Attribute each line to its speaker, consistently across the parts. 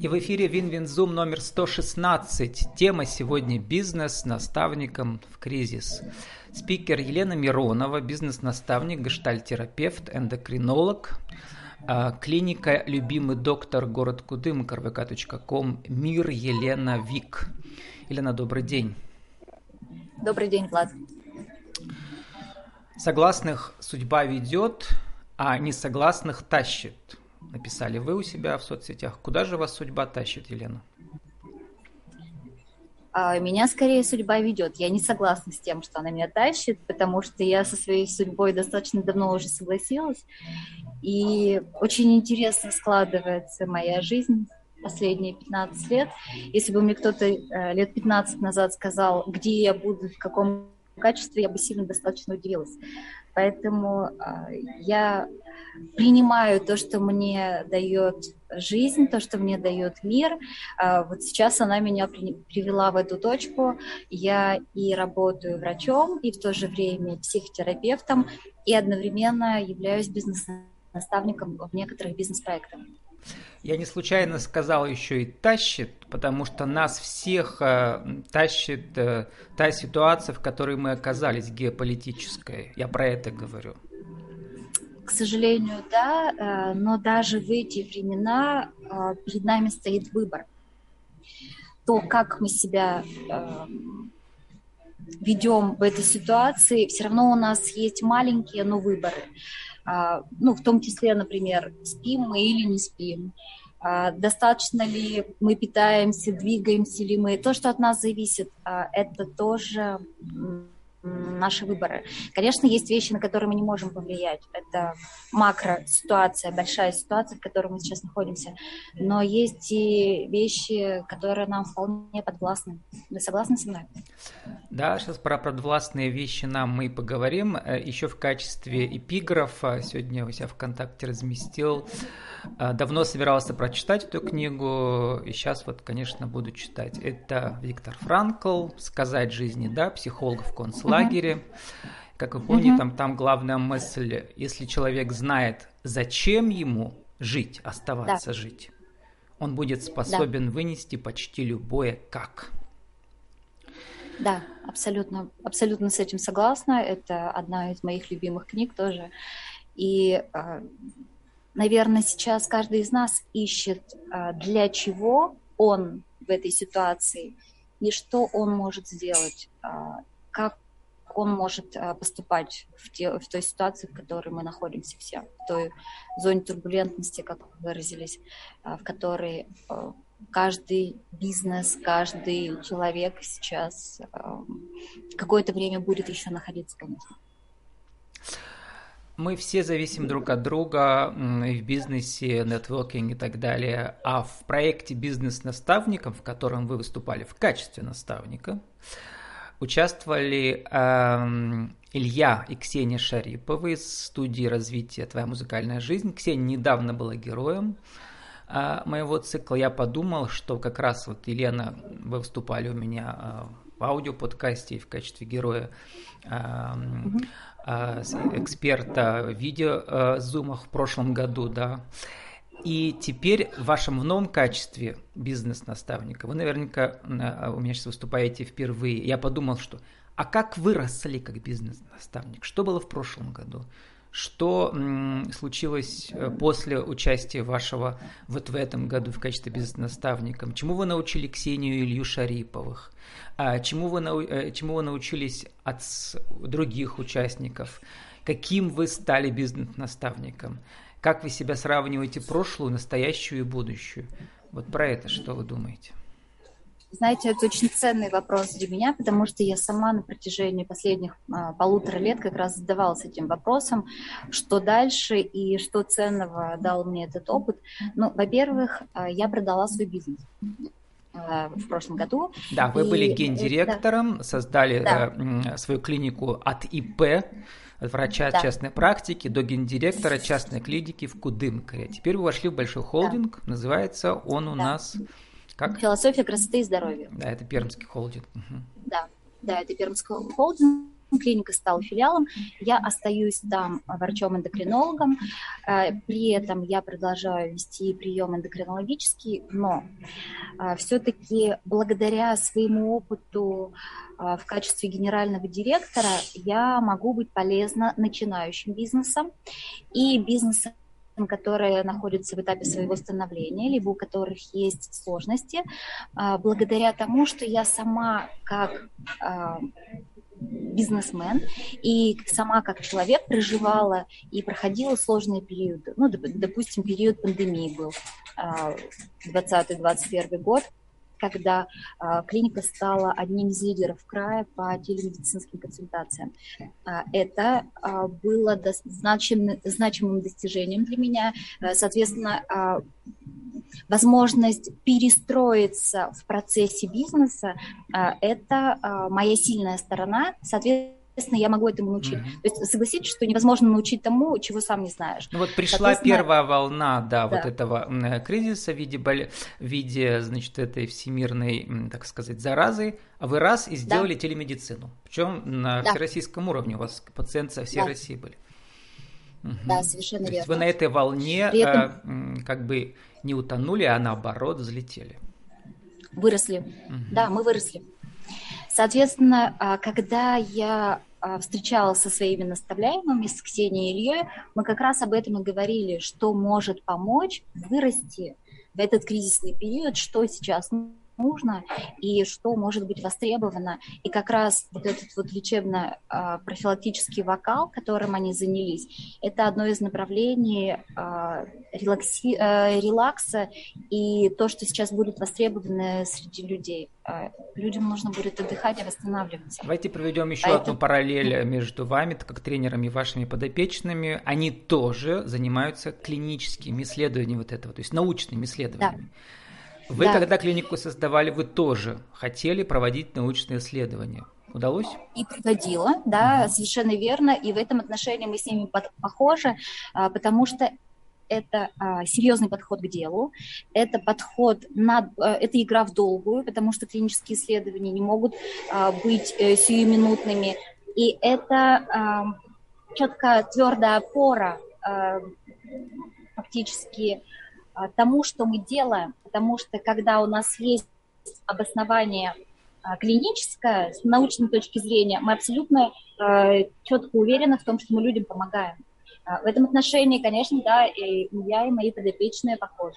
Speaker 1: И в эфире WinWinZoom номер 116. Тема сегодня «Бизнес наставником в кризис». Спикер Елена Миронова, бизнес-наставник, гештальтерапевт, эндокринолог, а, клиника «Любимый доктор», город Кудымкар, vk.com, Мир Елена Вик. Елена, добрый день.
Speaker 2: Добрый день, Влад.
Speaker 1: Согласных судьба ведет, а несогласных тащит. Написали вы у себя в соцсетях. Куда же вас судьба тащит, Елена?
Speaker 2: А, меня скорее судьба ведет. Я не согласна с тем, что она меня тащит, потому что я со своей судьбой достаточно давно уже согласилась. И очень интересно складывается моя жизнь последние 15 лет. Если бы мне кто-то э, лет 15 назад сказал, где я буду, в каком качестве, я бы сильно достаточно удивилась. Поэтому а, я принимаю то, что мне дает жизнь, то, что мне дает мир. А, вот сейчас она меня привела в эту точку. Я и работаю врачом, и в то же время психотерапевтом, и одновременно являюсь бизнес-наставником в некоторых бизнес-проектах.
Speaker 1: Я не случайно сказал еще и тащит, потому что нас всех э, тащит э, та ситуация, в которой мы оказались, геополитическая. Я про это говорю.
Speaker 2: К сожалению, да, э, но даже в эти времена э, перед нами стоит выбор. То, как мы себя э, ведем в этой ситуации, все равно у нас есть маленькие, но выборы. А, ну, в том числе, например, спим мы или не спим, а, достаточно ли мы питаемся, двигаемся ли мы. То, что от нас зависит, а, это тоже наши выборы. Конечно, есть вещи, на которые мы не можем повлиять. Это макро-ситуация, большая ситуация, в которой мы сейчас находимся. Но есть и вещи, которые нам вполне подвластны. Вы согласны со мной?
Speaker 1: Да, сейчас про подвластные вещи нам мы поговорим. Э, Еще в качестве эпиграфа сегодня у себя ВКонтакте разместил. Э, давно собирался прочитать эту книгу, и сейчас вот, конечно, буду читать. Это Виктор Франкл «Сказать жизни, да», психолог в концлагере. Как вы помните, mm там, там главная мысль, если человек знает, зачем ему жить, оставаться да. жить, он будет способен да. вынести почти любое «как».
Speaker 2: Да, абсолютно, абсолютно с этим согласна. Это одна из моих любимых книг тоже. И, а, наверное, сейчас каждый из нас ищет, а, для чего он в этой ситуации и что он может сделать, а, как он может поступать в, те, в той ситуации, в которой мы находимся все, в той зоне турбулентности, как вы выразились, в которой каждый бизнес, каждый человек сейчас какое-то время будет еще находиться, конечно.
Speaker 1: Мы все зависим друг от друга и в бизнесе, нетворкинг и так далее. А в проекте «Бизнес-наставником», в котором вы выступали в качестве наставника, участвовали э, Илья и Ксения Шариповы из студии развития «Твоя музыкальная жизнь». Ксения недавно была героем а, моего цикла, я подумал, что как раз вот Елена, вы выступали у меня а, в аудиоподкасте в качестве героя угу. Эксперта в видео-зумах в прошлом году, да. И теперь в вашем новом качестве бизнес-наставника, вы наверняка у меня сейчас выступаете впервые, я подумал, что а как вы росли как бизнес-наставник? Что было в прошлом году? Что случилось э, после участия вашего вот в этом году в качестве бизнес-наставника? Чему вы научили Ксению и Илью Шариповых? А чему вы, э, чему вы научились от других участников? Каким вы стали бизнес-наставником? Как вы себя сравниваете прошлую, настоящую и будущую? Вот про это что вы думаете?
Speaker 2: Знаете, это очень ценный вопрос для меня, потому что я сама на протяжении последних а, полутора лет как раз задавалась этим вопросом, что дальше и что ценного дал мне этот опыт. Ну, во-первых, а, я продала свой бизнес а, в прошлом году.
Speaker 1: Да, вы и... были гендиректором, создали да. Э, свою клинику от ИП, от врача да. частной практики до гендиректора частной клиники в Кудымкаре. Теперь вы вошли в большой холдинг, да. называется он у да. нас
Speaker 2: как? Философия красоты и здоровья.
Speaker 1: Да, это пермский холдинг. Угу.
Speaker 2: Да, да, это пермский холдинг. клиника стала филиалом, я остаюсь там врачом-эндокринологом, э, при этом я продолжаю вести прием эндокринологический, но э, все-таки благодаря своему опыту э, в качестве генерального директора я могу быть полезна начинающим бизнесом и бизнесам которые находятся в этапе своего становления, либо у которых есть сложности, благодаря тому, что я сама как бизнесмен, и сама как человек проживала и проходила сложные периоды. Ну, допустим, период пандемии был 2020-2021 а, год, когда э, клиника стала одним из лидеров края по телемедицинским консультациям. Э, это э, было до, значим, значимым достижением для меня. Э, соответственно, э, возможность перестроиться в процессе бизнеса – это моя сильная сторона. Соответственно, соответственно, я могу этому научить. Mm-hmm. То есть согласитесь, что невозможно научить тому, чего сам не знаешь.
Speaker 1: Ну вот пришла первая волна, да, да, вот этого кризиса в виде, боли, в виде, значит, этой всемирной, так сказать, заразы, а вы раз и сделали да. телемедицину. Причем на да. всероссийском уровне у вас пациенты со всей да. России были.
Speaker 2: Да, совершенно То верно.
Speaker 1: вы на этой волне этом... как бы не утонули, а наоборот взлетели.
Speaker 2: Выросли. Угу. Да, мы выросли. Соответственно, а, когда я встречалась со своими наставляемыми, с Ксенией Ильей, мы как раз об этом и говорили, что может помочь вырасти в этот кризисный период, что сейчас нужно и что может быть востребовано. И как раз вот этот вот лечебно-профилактический вокал, которым они занялись, это одно из направлений а, релакси, э, релакса и то, что сейчас будет востребовано среди людей. А, людям нужно будет отдыхать и восстанавливаться.
Speaker 1: Давайте проведем еще Поэтому... одну параллель между вами, как тренерами и вашими подопечными. Они тоже занимаются клиническими исследованиями вот этого, то есть научными исследованиями. Да. Вы, да. когда клинику создавали, вы тоже хотели проводить научные исследования. Удалось?
Speaker 2: И проводила, да, угу. совершенно верно. И в этом отношении мы с ними похожи, а, потому что это а, серьезный подход к делу, это подход на, а, это игра в долгую, потому что клинические исследования не могут а, быть а, сиюминутными, и это а, четкая твердая опора а, фактически тому, что мы делаем, потому что когда у нас есть обоснование а, клиническое, с научной точки зрения, мы абсолютно э, четко уверены в том, что мы людям помогаем. В этом отношении, конечно, да, и я и мои подопечные похожи.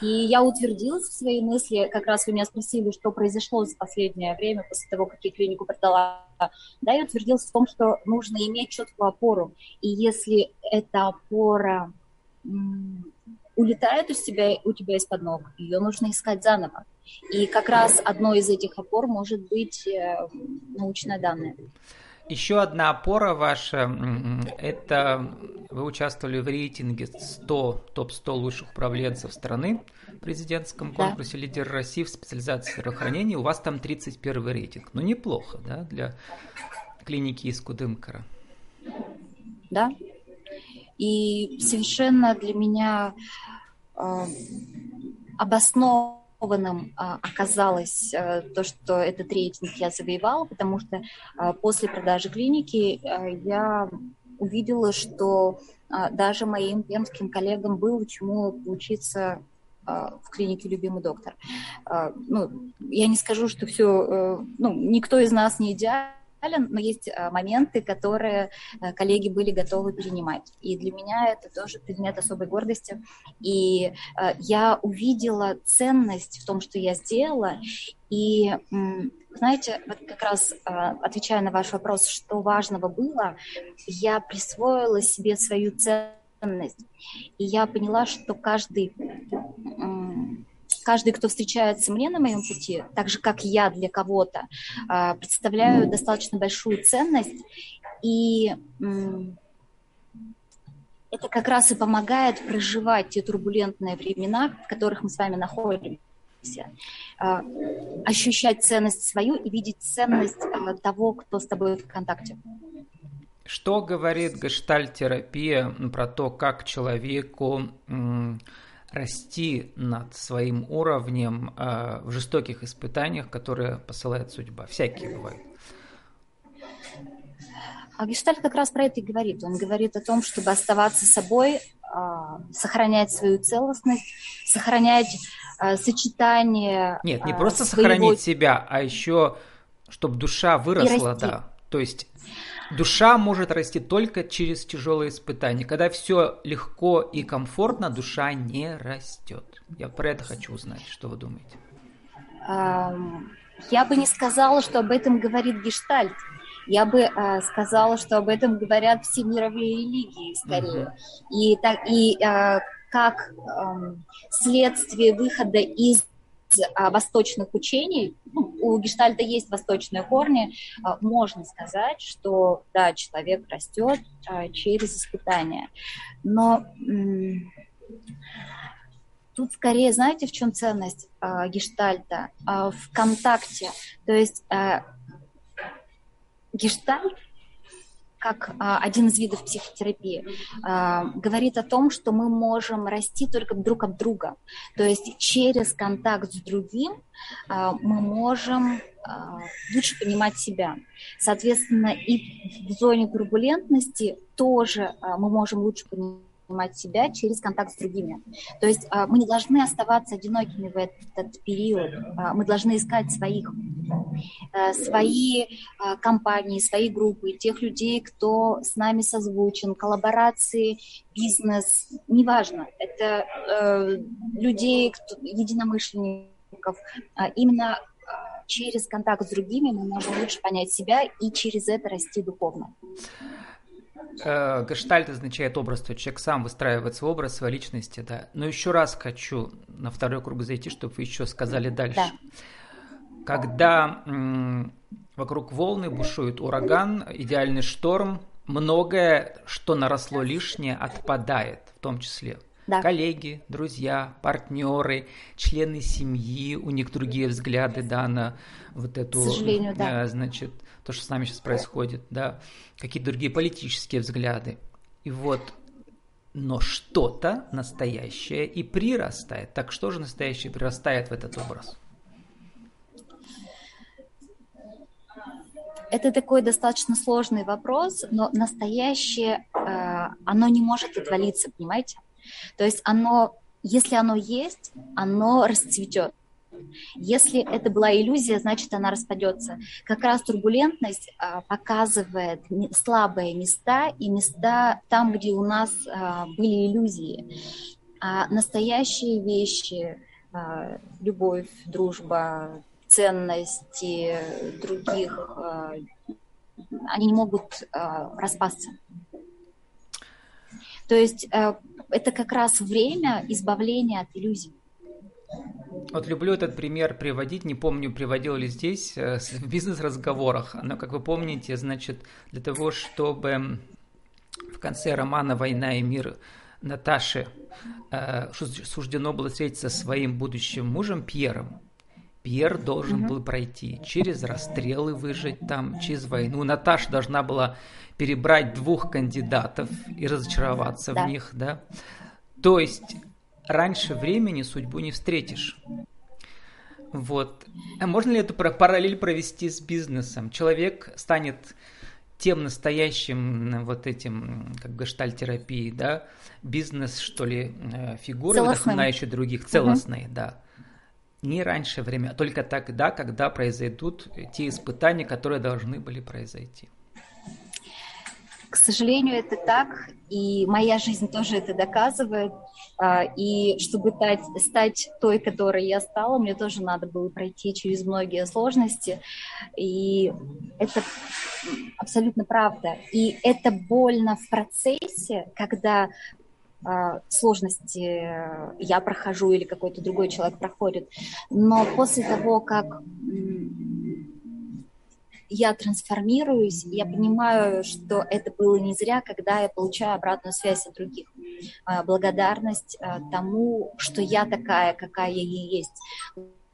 Speaker 2: И я утвердилась в своей мысли, как раз вы меня спросили, что произошло за последнее время после того, как я клинику продала. Да, я утвердилась в том, что нужно иметь четкую опору. И если эта опора улетает из тебя, у тебя из-под ног, ее нужно искать заново. И как раз одной из этих опор может быть э, научные данные.
Speaker 1: Еще одна опора ваша – это вы участвовали в рейтинге 100, топ-100 лучших управленцев страны в президентском конкурсе да. «Лидер России» в специализации здравоохранения. У вас там 31 рейтинг. Ну, неплохо, да, для клиники из Кудымкара.
Speaker 2: Да, и совершенно для меня э, обоснованным э, оказалось э, то, что этот рейтинг я завоевала, потому что э, после продажи клиники э, я увидела, что э, даже моим пермским коллегам было чему поучиться в клинике «Любимый доктор». Ну, я не скажу, что все, ну, никто из нас не идеален, но есть э, моменты, которые э, коллеги были готовы принимать. И для меня это тоже предмет особой гордости. И э, я увидела ценность в том, что я сделала. И знаете, вот как раз отвечая на ваш вопрос, что важного было, я присвоила себе свою ценность. И я поняла, что каждый каждый, кто встречается мне на моем пути, так же, как я для кого-то, а, представляю достаточно большую ценность, и это как раз и помогает проживать те турбулентные времена, в которых мы с вами находимся а, ощущать ценность свою и видеть ценность а, того, кто с тобой в контакте.
Speaker 1: Что говорит гештальтерапия про то, как человеку расти над своим уровнем э, в жестоких испытаниях, которые посылает судьба. Всякие бывают.
Speaker 2: А гештальт как раз про это и говорит. Он говорит о том, чтобы оставаться собой, а, сохранять свою целостность, сохранять а, сочетание.
Speaker 1: Нет, не просто своего... сохранить себя, а еще, чтобы душа выросла, да. То есть душа может расти только через тяжелые испытания. Когда все легко и комфортно, душа не растет. Я про это хочу узнать. Что вы думаете?
Speaker 2: Я бы не сказала, что об этом говорит гештальт. Я бы э, сказала, что об этом говорят все мировые религии скорее. Mm-hmm. И, так, и э, как следствие выхода из восточных учений, ну, у гештальта есть восточные корни, э, можно сказать, что да, человек растет э, через испытания. Но тут скорее, знаете, в чем ценность гештальта? В контакте. То есть гештальт, как а, один из видов психотерапии, а, говорит о том, что мы можем расти только друг от друга. То есть через контакт с другим а, мы можем лучше понимать себя. Соответственно, и в зоне турбулентности тоже мы можем лучше понимать себя через контакт с другими. То есть мы не должны оставаться одинокими в этот период. Мы должны искать своих, свои компании, свои группы, тех людей, кто с нами созвучен, коллаборации, бизнес, неважно. Это э, людей, кто, единомышленников. Именно через контакт с другими мы можем лучше понять себя и через это расти духовно.
Speaker 1: Э, Гештальт означает образ, то человек сам выстраивает свой образ, своей личности, да. Но еще раз хочу на второй круг зайти, чтобы вы еще сказали дальше. Да. Когда м- вокруг волны бушует ураган, идеальный шторм, многое, что наросло лишнее, отпадает, в том числе да. коллеги, друзья, партнеры, члены семьи, у них другие взгляды, да, на вот эту, К сожалению, да. Э, значит, то, что с нами сейчас происходит, да, какие-то другие политические взгляды. И вот, но что-то настоящее и прирастает. Так что же настоящее прирастает в этот образ?
Speaker 2: Это такой достаточно сложный вопрос, но настоящее, э, оно не может отвалиться, понимаете? То есть оно, если оно есть, оно расцветет. Если это была иллюзия, значит, она распадется. Как раз турбулентность а, показывает слабые места и места там, где у нас а, были иллюзии. А настоящие вещи, любовь, дружба, ценности других, а, они не могут а, распасться. То есть а, это как раз время избавления от иллюзий.
Speaker 1: Вот люблю этот пример приводить, не помню, приводил ли здесь, э, в бизнес-разговорах. Но, как вы помните, значит, для того, чтобы в конце романа «Война и мир» Наташи э, суждено было встретиться со своим будущим мужем Пьером, Пьер должен mm-hmm. был пройти через расстрелы, выжить там, через войну. Наташа должна была перебрать двух кандидатов и разочароваться да. в них, да. То есть раньше времени судьбу не встретишь. Вот. А можно ли эту параллель провести с бизнесом? Человек станет тем настоящим вот этим, как гештальтерапии, да, бизнес, что ли, э, фигурой, вдохновляющей других, целостной, угу. да. Не раньше время, а только тогда, когда произойдут те испытания, которые должны были произойти.
Speaker 2: К сожалению, это так, и моя жизнь тоже это доказывает. А, и чтобы стать, стать той, которой я стала, мне тоже надо было пройти через многие сложности. И это абсолютно правда. И это больно в процессе, когда сложности я прохожу или какой-то другой человек проходит. Но после того, как я трансформируюсь, я понимаю, что это было не зря, когда я получаю обратную связь от других. А, благодарность тому, что я такая, какая я и есть.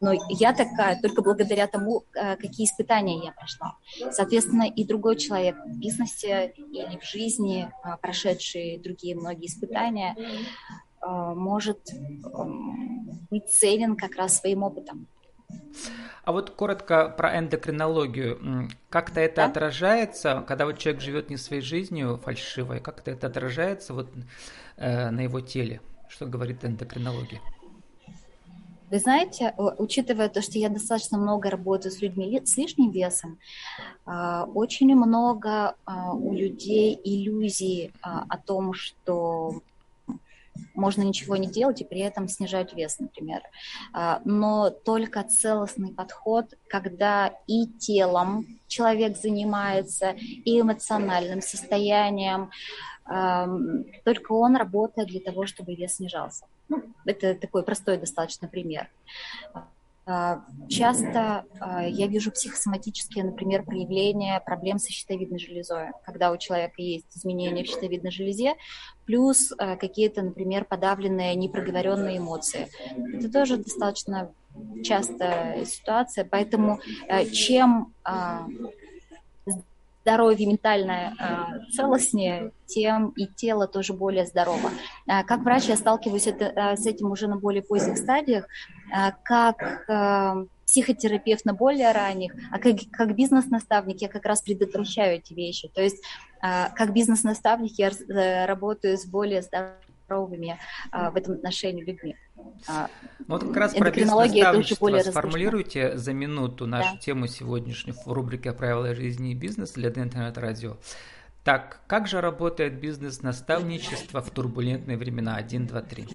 Speaker 2: Но я такая только благодаря тому, а, какие испытания я прошла. Соответственно, и другой человек в бизнесе или в жизни, прошедший другие многие испытания, может быть ценен как раз своим опытом.
Speaker 1: А вот коротко про эндокринологию. Как-то это да? отражается, когда вот человек живет не своей жизнью фальшивой, как-то это отражается вот э, на его теле? Что говорит эндокринология?
Speaker 2: Вы знаете, учитывая то, что я достаточно много работаю с людьми с лишним весом, а, очень много а, у людей иллюзий а, о том, что можно ничего не делать и при этом снижать вес, например. Но только целостный подход, когда и телом человек занимается, и эмоциональным состоянием, только он работает для того, чтобы вес снижался. Ну, это такой простой достаточно пример. А, часто а, я вижу психосоматические, например, проявления проблем со щитовидной железой, когда у человека есть изменения в щитовидной железе, плюс а, какие-то, например, подавленные, непроговоренные эмоции. Это тоже достаточно частая ситуация, поэтому чем здоровье ментальное э, целостнее, тем и тело тоже более здорово. Э, как врач я сталкиваюсь это, э, с этим уже на более поздних стадиях, как психотерапевт на более ранних, а как, как бизнес-наставник я как раз предотвращаю эти вещи. То есть как бизнес-наставник я э, работаю с более здоровыми э, в этом отношении людьми.
Speaker 1: А, ну, вот как раз про бизнес-наставничество сформулируйте за минуту нашу да. тему сегодняшнюю в рубрике «Правила жизни и бизнеса» для интернет-радио. Так, как же работает бизнес-наставничество в турбулентные времена? Один, два, три.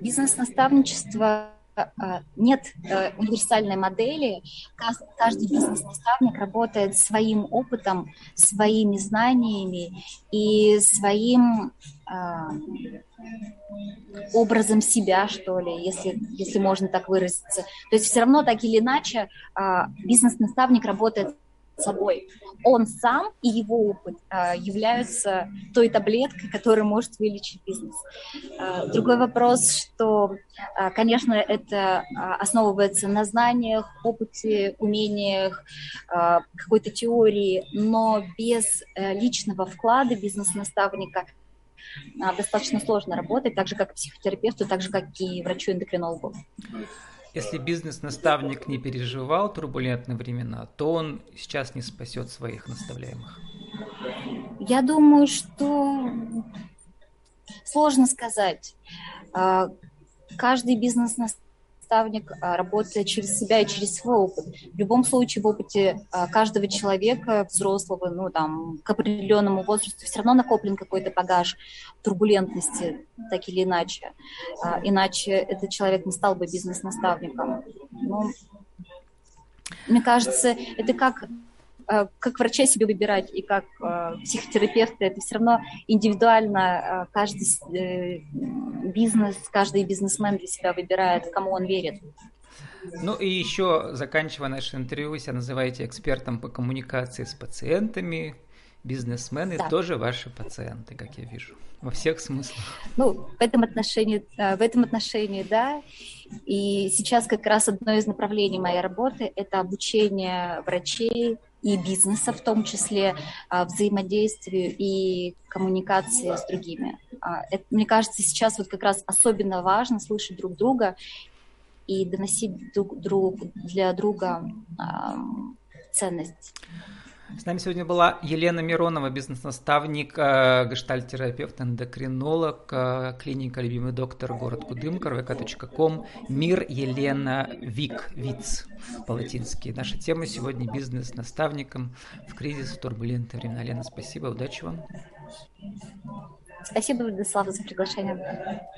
Speaker 2: Бизнес-наставничество а, нет э, универсальной модели. Каждый бизнес-наставник работает своим опытом, своими знаниями и своим образом себя, что ли, если, если можно так выразиться. То есть все равно так или иначе бизнес-наставник работает собой. Он сам и его опыт а, являются той таблеткой, которая может вылечить бизнес. А, другой вопрос, что, а, конечно, это а, основывается на знаниях, опыте, умениях, а, какой-то теории, но без а, личного вклада бизнес-наставника а, достаточно сложно работать, так же, как психотерапевту, так же, как и врачу-эндокринологу.
Speaker 1: Если бизнес-наставник не переживал турбулентные времена, то он сейчас не спасет своих наставляемых.
Speaker 2: Я думаю, что сложно сказать. А, каждый бизнес-наставник наставник а, работает через себя и через свой опыт. В любом случае в опыте а, каждого человека, взрослого, ну там, к определенному возрасту, все равно накоплен какой-то багаж турбулентности, так или иначе. А, иначе этот человек не стал бы бизнес-наставником. Ну, мне кажется, это как Э, как врача себе выбирать и как э, психотерапевта, это все равно индивидуально. Э, каждый бизнес, каждый бизнесмен для себя выбирает, кому он верит.
Speaker 1: Ну и еще, заканчивая наше интервью, вы себя называете экспертом по коммуникации с пациентами, бизнесмены да. тоже ваши пациенты, как я вижу, во всех смыслах.
Speaker 2: Ну, в этом отношении, в этом отношении, да. И сейчас как раз одно из направлений моей работы – это обучение врачей и бизнеса в том числе, а, взаимодействию и коммуникации с другими. А, это, мне кажется, сейчас вот как раз особенно важно слышать друг друга и доносить друг, друг для друга ценность.
Speaker 1: С нами сегодня была Елена Миронова, бизнес-наставник, э, гештальтерапевт, эндокринолог, э, клиника «Любимый доктор», город Кудымка, rvk.com, мир Елена Вик, Виц по-латински. Наша тема сегодня бизнес-наставником в кризис, в турбулентные времена. Лена, спасибо, удачи вам.
Speaker 2: Спасибо, Владислав, за приглашение.